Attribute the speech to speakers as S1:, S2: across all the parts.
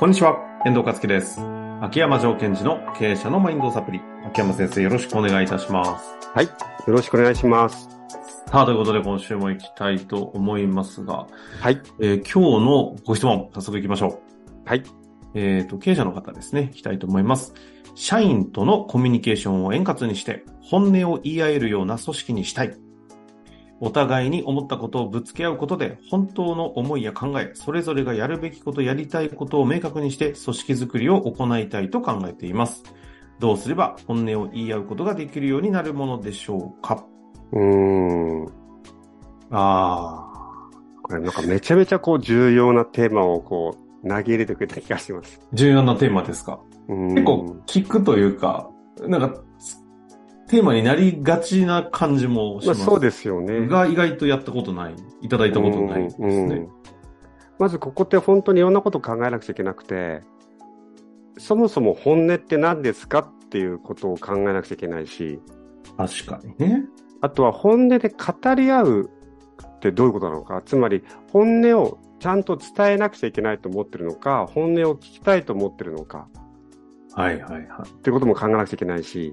S1: こんにちは、遠藤和樹です。秋山条件時の経営者のマインドサプリ。秋山先生、よろしくお願いいたします。
S2: はい。よろしくお願いします。
S1: さあ、ということで今週も行きたいと思いますが、
S2: はい。
S1: えー今日のご質問、早速行きましょう。
S2: はい。
S1: えっ、と、経営者の方ですね、行きたいと思います。社員とのコミュニケーションを円滑にして、本音を言い合えるような組織にしたい。お互いに思ったことをぶつけ合うことで、本当の思いや考え、それぞれがやるべきこと、やりたいことを明確にして、組織づくりを行いたいと考えています。どうすれば本音を言い合うことができるようになるものでしょうか？
S2: うーん。
S1: あ
S2: これなんかめちゃめちゃこう重要なテーマをこう投げ入れてくれた気がします。
S1: ー、重要なテーマですか？
S2: うーん
S1: 結構聞くというか、なんか、テーマになりがちな感じもします。
S2: まあそうですよね。
S1: が意外とやったことない、いただいたことないです
S2: うんう
S1: ね
S2: ん。まずここって本当にいろんなことを考えなくちゃいけなくて、そもそも本音って何ですかっていうことを考えなくちゃいけないし、
S1: 確かにね。
S2: あとは本音で語り合うってどういうことなのか、つまり本音をちゃんと伝えなくちゃいけないと思ってるのか、本音を聞きたいと思ってるのか、
S1: はいはいはい。
S2: ってことも考えなくちゃいけないし、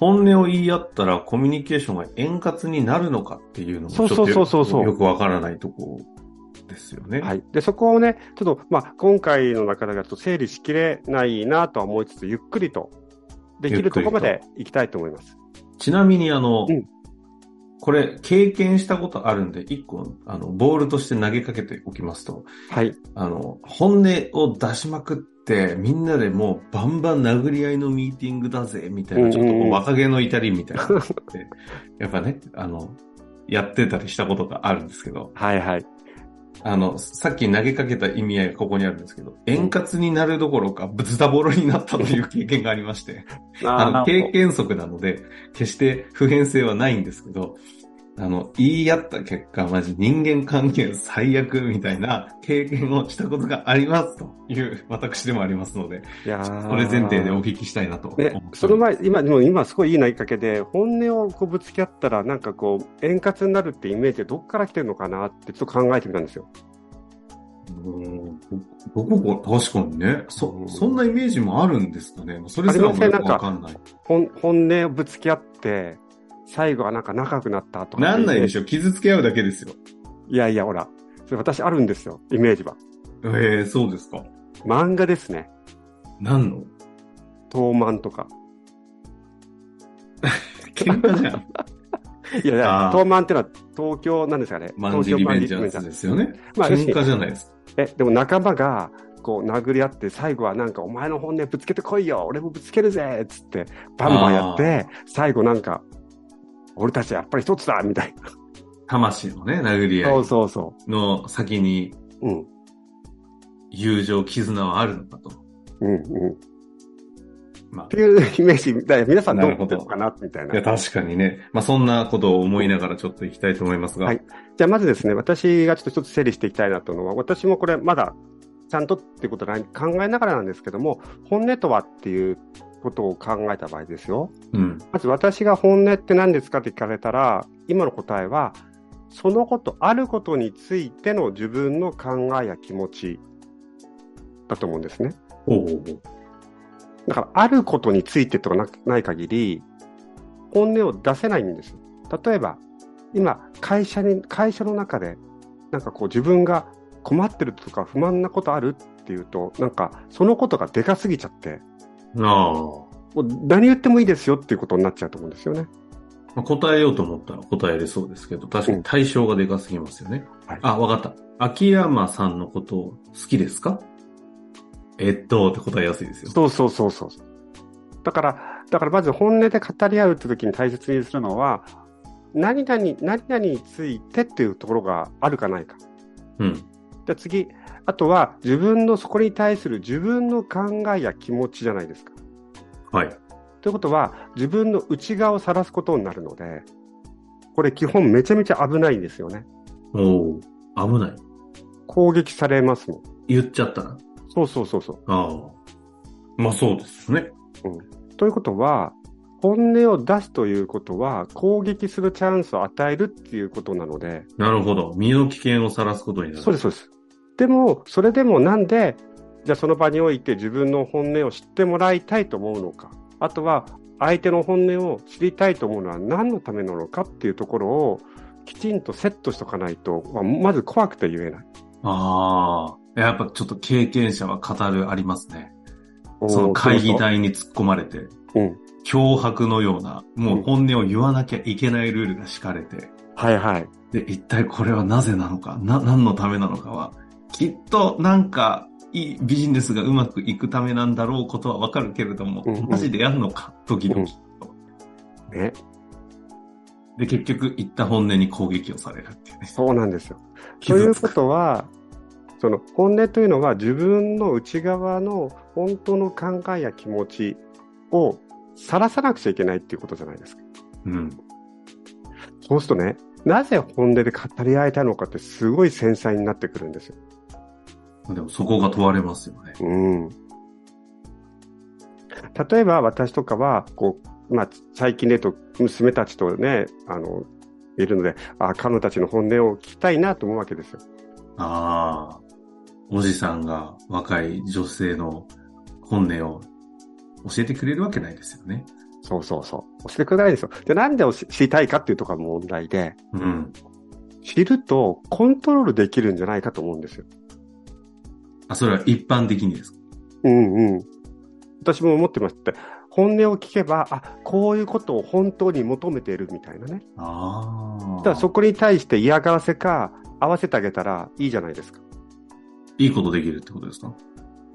S1: 本音を言い合ったらコミュニケーションが円滑になるのかっていうのもちょっとよくわからないとこですよね。。
S2: はいい。で、そこをね、ちょっと、まあ、今回の中ではちょっと整理しきれないなとは思いつつ、ゆっくりと、できるところまで行きたいと思います。
S1: ちなみにあの、
S2: うん
S1: これ経験したことあるんで、一個、あの、ボールとして投げかけておきますと、
S2: はい。
S1: あの、本音を出しまくって、みんなでもうバンバン殴り合いのミーティングだぜ、みたいな、ちょっとこう若気の至りみたいなのって、やっぱね、あの、やってたりしたことがあるんですけど、
S2: はいはい。
S1: あの、さっき投げかけた意味合いがここにあるんですけど、円滑になるどころか、ズタボロになったという経験がありまして、あの、経験則なので、決して普遍性はないんですけど、あの、言い合った結果、マジ人間関係最悪みたいな経験をしたことがありますという私でもありますので、
S2: いやー
S1: これ前提でお聞きしたいなと
S2: その前、今、でも今すごいいい投げかけで、本音をこうぶつけ合ったら、なんかこう、円滑になるってイメージでどっから来てるのかなってちょっと考えてみたんですよ。
S1: うん僕も確かにね、そ
S2: う、ん
S1: そんなイメージもあるんですかね。それすらもよくわかんない。
S2: 本本音をぶつけ合って、最後はなんか仲良くなったとか。
S1: なんないで
S2: ょ。
S1: しょ。傷つけ合うだけですよ。
S2: いやいや、ほら。それ私あるんですよ、イメージは。
S1: ええそうですか。
S2: 漫画ですね。
S1: 何の？
S2: 東漫とか。
S1: 喧嘩じゃん。
S2: いやいや東漫ってのは東京なんですかね。
S1: マンジリベンジャーズですよね。
S2: まあ
S1: 喧嘩じゃないですか。
S2: え、でも仲間が、こう殴り合って、最後はなんか、お前の本音ぶつけてこいよ俺もぶつけるぜつって、バンバンやって、最後なんか、俺たちやっぱり一つだみたいな。
S1: 魂のね、殴り合
S2: そう
S1: い
S2: そうそ
S1: の先に
S2: う。うん。
S1: 友情、絆はあるのかと。
S2: うんうん。っ
S1: ま
S2: ていうイメージ、だ皆さんどう思ってるのかなみたい
S1: あ、い
S2: な。
S1: や、確かにね。まあ、そんなことを思いながらちょっと行きたいと思いますが。
S2: はいじゃあまずですね、私がちょっと一つ整理していきたいなというのは、私もこれまだちゃんとっていうことを考えながらなんですけども、本音とはっていうことを考えた場合ですよ。
S1: うん。
S2: まず私が本音って何ですかって聞かれたら、今の答えは、そのこと、あることについての自分の考えや気持ちだと思うんですね。だから、あることについてとかなない限り、本音を出せないんです。例えば、今、会社に、会社の中で、なんかこう自分が困ってるとか不満なことあるっていうと、なんかそのことがでかすぎちゃって。もう何言ってもいいですよっていうことになっちゃうと思うんですよね。
S1: まあ、答えようと思ったら答えれそうですけど、確かに対象がでかすぎますよね。
S2: はい
S1: あ、わかった。秋山さんのことを好きですか？えっと、って答えやすいですよ。
S2: そうそうそうそう。だから、だからまず本音で語り合うって時に大切にするのは、何々、何々についてっていうところがあるかないか。
S1: うん。
S2: で次、あとは自分のそこに対する自分の考えや気持ちじゃないですか。
S1: はい。
S2: ということは、自分の内側を晒すことになるので、これ基本めちゃめちゃ危ないんですよね。
S1: おお危ない。
S2: 攻撃されますもん。
S1: 言っちゃったら。
S2: そうそうそうそう。
S1: ああ。まあそうですね。
S2: ということは、本音を出すということは、攻撃するチャンスを与えるっていうことなので、
S1: なるほど。身の危険をさらすことになる。
S2: そうです、そうです。でも、それでもなんで、じゃあその場において自分の本音を知ってもらいたいと思うのか、あとは相手の本音を知りたいと思うのは何のためなのかっていうところをきちんとセットしとかないと、まず怖くて言えない。
S1: ああ。やっぱちょっと経験者は語るありますね。その会議体に突っ込まれて、
S2: うん。
S1: 脅迫のような、もう本音を言わなきゃいけないルールが敷かれて、
S2: はいはい。
S1: で、一体これはなぜなのか、な、何のためなのかは、きっとなんか、いいビジネスがうまくいくためなんだろうことはわかるけれども、
S2: うんうん
S1: マジでやんのか、時々。
S2: ね。
S1: で、結局、言った本音に攻撃をされるっていうね。
S2: そうなんですよ。というこ。とは、その本音というのは自分の内側の本当の考えや気持ちをさらさなくちゃいけないっていうことじゃないですか。
S1: うん。
S2: そうするとね、なぜ本音で語り合えたのかってすごい繊細になってくるんですよ。
S1: でもそこが問われますよね。
S2: うん。例えば私とかは、こう、まあ、最近で言うと娘たちとね、あの、いるので、あ彼女たちの本音を聞きたいなと思うわけですよ。
S1: ああ。おじさんが若い女性の本音を教えてくれるわけないですよね。
S2: そうそうそう。教えてくれないですよ。で、なんで教え知りたいかっていうところが問題で、
S1: うん。
S2: 知るとコントロールできるんじゃないかと思うんですよ。
S1: あ、それは一般的にですか？
S2: うんうん。私も思ってまして、本音を聞けば、あ、こういうことを本当に求めているみたいなね。
S1: ああ。
S2: だからそこに対して嫌がらせか合わせてあげたらいいじゃないですか。
S1: いいことできるってことですか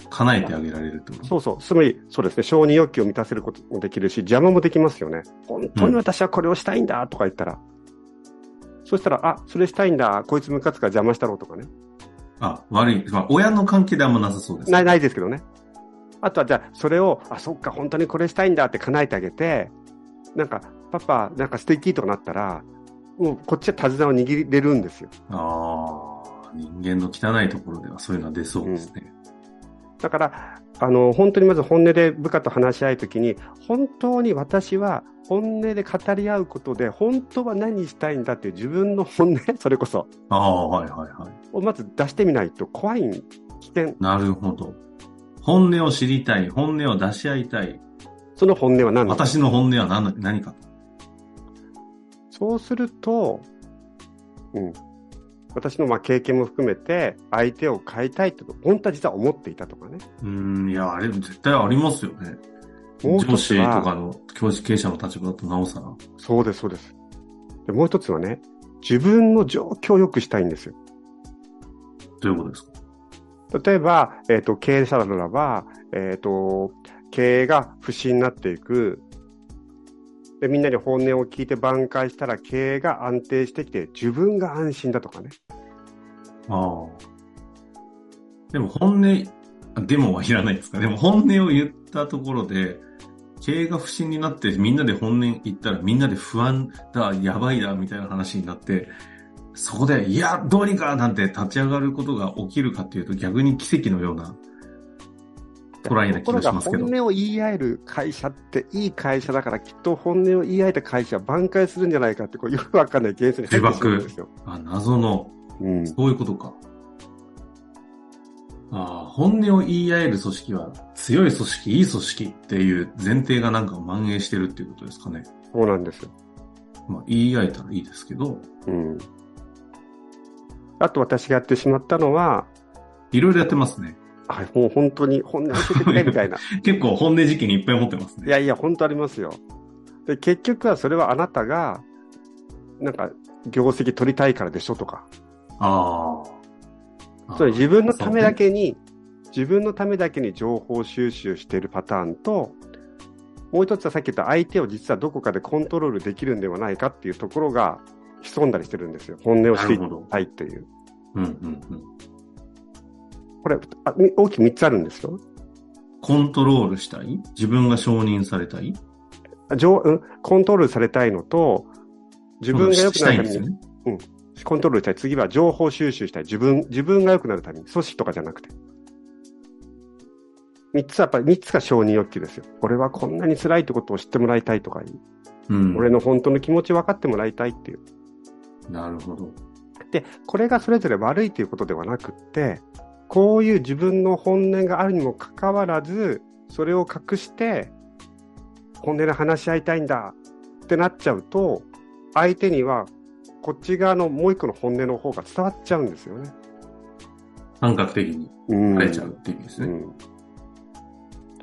S1: 叶えてあげられるってこと？
S2: そうそう。つまり、そうですね。承認欲求を満たせることもできるし、邪魔もできますよね。本当に私はこれをしたいんだとか言ったら。そしたら、あ、それしたいんだ。こいつムカつから邪魔したろうとかね。
S1: あ、悪い。まあ、親の関係であんまなさそうです。
S2: ない、ないですけどね。あとは、じゃあ、それを、あ、そっか、本当にこれしたいんだって叶えてあげて、なんか、パパ、なんか素敵とかなったら、もう、こっちは手綱を握れるんですよ。
S1: ああ。人間の汚いところではそういうのは出そうですね。
S2: だから、あの、本当にまず本音で部下と話し合いときに、本当に私は本音で語り合うことで、本当は何したいんだっていう自分の本音、それこそ、
S1: ああ、はいはいはい。
S2: をまず出してみないと怖い、危険。
S1: なるほど。本音を知りたい。本音を出し合いたい。
S2: その本音は何。
S1: 私の本音は何何か。
S2: そうすると、うん。私のまあ経験も含めて、相手を変えたいと、本当は実は思っていたとかね。
S1: うーん、いや、あれ絶対ありますよね。
S2: もう一
S1: 上司とかの教師経営者の立場だとなおさら。
S2: そうです、そうです。でもう一つはね、自分の状況を良くしたいんですよ。
S1: どういうことですか？
S2: 例えば、えっ、と、経営者ならば、えっ、と、経営が不振になっていく。で、みんなに本音を聞いて挽回したら経営が安定してきて自分が安心だとかね。
S1: ああ。でも本音、あデモはいらないですか？でも本音を言ったところで、経営が不振になってみんなで本音言ったらみんなで不安だ、やばいだ、みたいな話になって、そこで、いや、どうにかなんて立ち上がることが起きるかっていうと逆に奇跡のような
S2: ところが本音を言い合える会社っていい会社だからきっと本音を言い合えた会社は挽回するんじゃないかってこうよくわかんない現実に入ってしまうんですよ。
S1: あ、謎の、
S2: うん。
S1: そういうことか。ああ、本音を言い合える組織は強い組織、いい組織っていう前提がなんか蔓延してるっていうことですかね。
S2: そうなんですよ。
S1: まあ、言い合えたらいいですけど、
S2: うん。あと私がやってしまったのは、
S1: いろいろやってますね。
S2: あもう本当に本音教えてくれみたいな。
S1: 結構本音事件いっぱい持ってますね。
S2: いやいや、本当ありますよ。で、結局はそれはあなたが、なんか、業績取りたいからでしょとか。
S1: ああ。
S2: つまり自分のためだけに、自分のためだけに情報収集しているパターンと、もう一つはさっき言った相手を実はどこかでコントロールできるんではないかっていうところが潜んだりしてるんですよ。本音を知りたいっていう。
S1: うんうんうん。
S2: これあみ大きく3つあるんですよ。
S1: コントロールしたい？自分が承認されたい？
S2: 情うん、コントロールされたいのと、自分が良く
S1: し
S2: なるために、
S1: たいん。
S2: コントロールしたい。次は情報収集したい。自分、自分が良くなるために、組織とかじゃなくて。三つはやっぱり、三つが承認欲求ですよ。俺はこんなに辛いってことを知ってもらいたいとかいう、
S1: うん。
S2: 俺の本当の気持ち分かってもらいたいっていう。
S1: なるほど。
S2: で、これがそれぞれ悪いということではなくって、こういう自分の本音があるにもかかわらず、それを隠して、本音で話し合いたいんだってなっちゃうと、相手にはこっち側のもう一個の本音の方が伝わっちゃうんですよね。
S1: 感覚的にちゃうっていう意味ですね。
S2: うん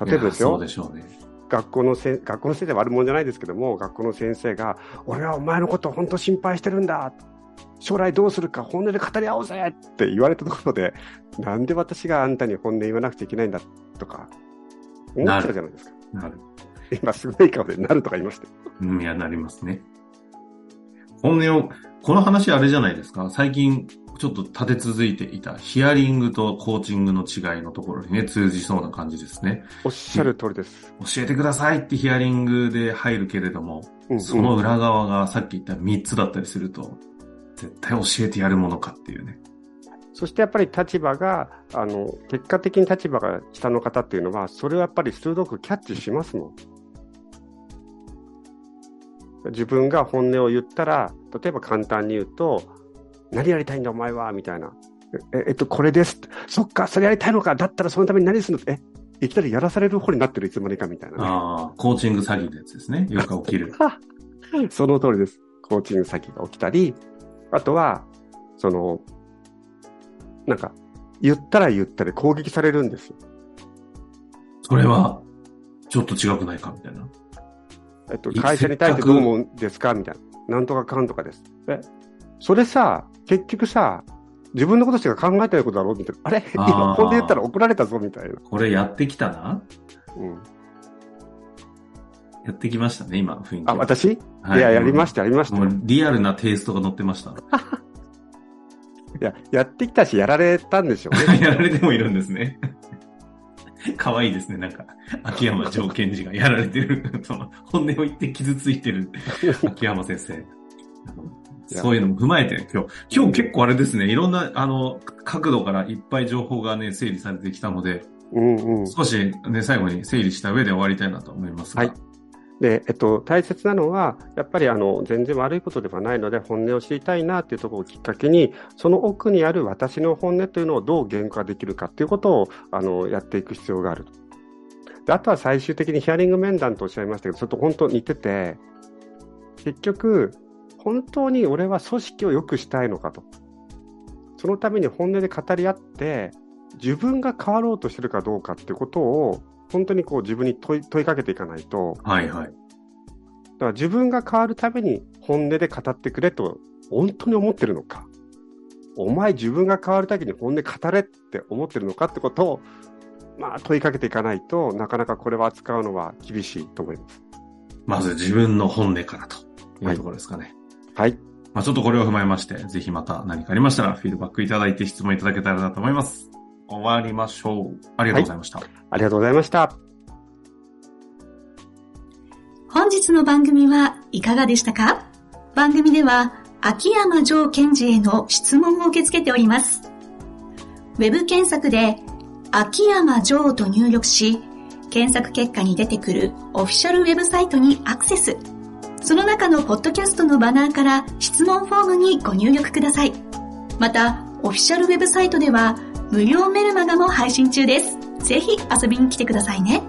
S2: 例えばですよ
S1: そうで、しょうね。
S2: 学校のせ学校の先生は悪者じゃないですけども、学校の先生が、俺はお前のこと本当心配してるんだ。将来どうするか本音で語り合おうぜって言われたところで、なんで私があんたに本音言わなくちゃいけないんだとか、思っちゃうじゃないですか。
S1: なる。
S2: 今すごい顔でなるとか言いましたよ。
S1: うん、いや、なりますね。本音を、この話あれじゃないですか。最近、ちょっと立て続いていたヒアリングとコーチングの違いのところにね、通じそうな感じですね。
S2: おっしゃる通りです。
S1: 教えてくださいってヒアリングで入るけれども、
S2: うん
S1: その裏側がさっき言った3つだったりすると、絶対教えてやるものかっていうね。
S2: そしてやっぱり立場が、あの、結果的に立場が下の方っていうのは、それをやっぱり鋭くキャッチしますもん。自分が本音を言ったら、例えば簡単に言うと、何やりたいんだお前はみたいな。え、えっと、これです。そっか、それやりたいのか。だったらそのために何するのえ、いきなりやらされる方になってるいつまでかみたいなね。
S1: ああ、コーチング詐欺のやつですね。よく起きる。
S2: その通りです。コーチング先が起きたり、あとは、その、なんか、言ったら言ったで攻撃されるんですよ。
S1: それは、ちょっと違くないか？みたいな。
S2: えっと、
S1: い
S2: 会社に対してどう思うんですか？みたいな。なんとかかんとかです。え、それさ、結局さ、自分のことしか考えてないことだろ？みたいな。あれ？今、こんで言ったら怒られたぞ？みたいな。
S1: これやってきたな？
S2: うん。
S1: やってきましたね、今、雰囲気。
S2: あ、私？い
S1: はい
S2: や、やりました、やりました
S1: も。うリアルなテイストが載ってました。
S2: いや、やってきたし、やられたんでしょうね。
S1: やられてもいるんですね。可愛いですね、なんか、秋山条件時がやられてる、その、本音を言って傷ついてる秋山先生。そういうのも踏まえて、今日、今日結構あれですね、いろんな、あの、角度からいっぱい情報がね、整理されてきたので、
S2: うんうん。
S1: 少しね、最後に整理した上で終わりたいなと思いますが。
S2: はいで、えっと、大切なのは、やっぱりあの全然悪いことではないので、本音を知りたいなっていうところをきっかけに、その奥にある私の本音というのをどう言語化できるかっていうことをあのやっていく必要があるで。あとは最終的にヒアリング面談とおっしゃいましたけど、ちょっと本当に似てて、結局、本当に俺は組織を良くしたいのかと。そのために本音で語り合って、自分が変わろうとしてるかどうかっていうことを、本当にこう自分に問い問いかけていかないと、
S1: はいはい。
S2: だから自分が変わるために本音で語ってくれと本当に思ってるのか。お前自分が変わるために本音語れって思ってるのかってことを、まあ問いかけていかないとなかなかこれは扱うのは厳しいと思います。
S1: まず自分の本音からというところですかね。
S2: はい。
S1: まあちょっとこれを踏まえまして、ぜひまた何かありましたらフィードバックいただいて質問いただけたらなと思います。終わりましょう。ありがとうございました。
S2: ありがとうございました。
S3: 本日の番組はいかがでしたか？番組では秋山城賢治への質問を受け付けております。ウェブ検索で秋山城と入力し、検索結果に出てくるオフィシャルウェブサイトにアクセス。その中のポッドキャストのバナーから質問フォームにご入力ください。また、オフィシャルウェブサイトでは無料メルマガも配信中です。ぜひ遊びに来てくださいね。